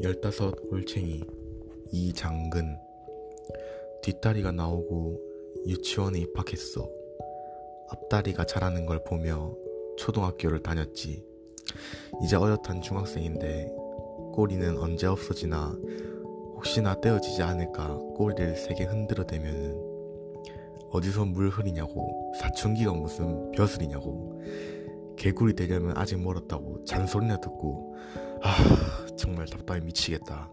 열다섯 올챙이 이장근 뒷다리가 나오고 유치원에 입학했어. 앞다리가 자라는 걸 보며 초등학교를 다녔지. 이제 어엿한 중학생인데 꼬리는 언제 없어지나 혹시나 떼어지지 않을까 꼬리를 세게 흔들어대면은 어디서 물 흐리냐고 사춘기가 무슨 벼슬이냐고 개구리 되려면 아직 멀었다고 잔소리나 듣고 아 정말 답답해 미치겠다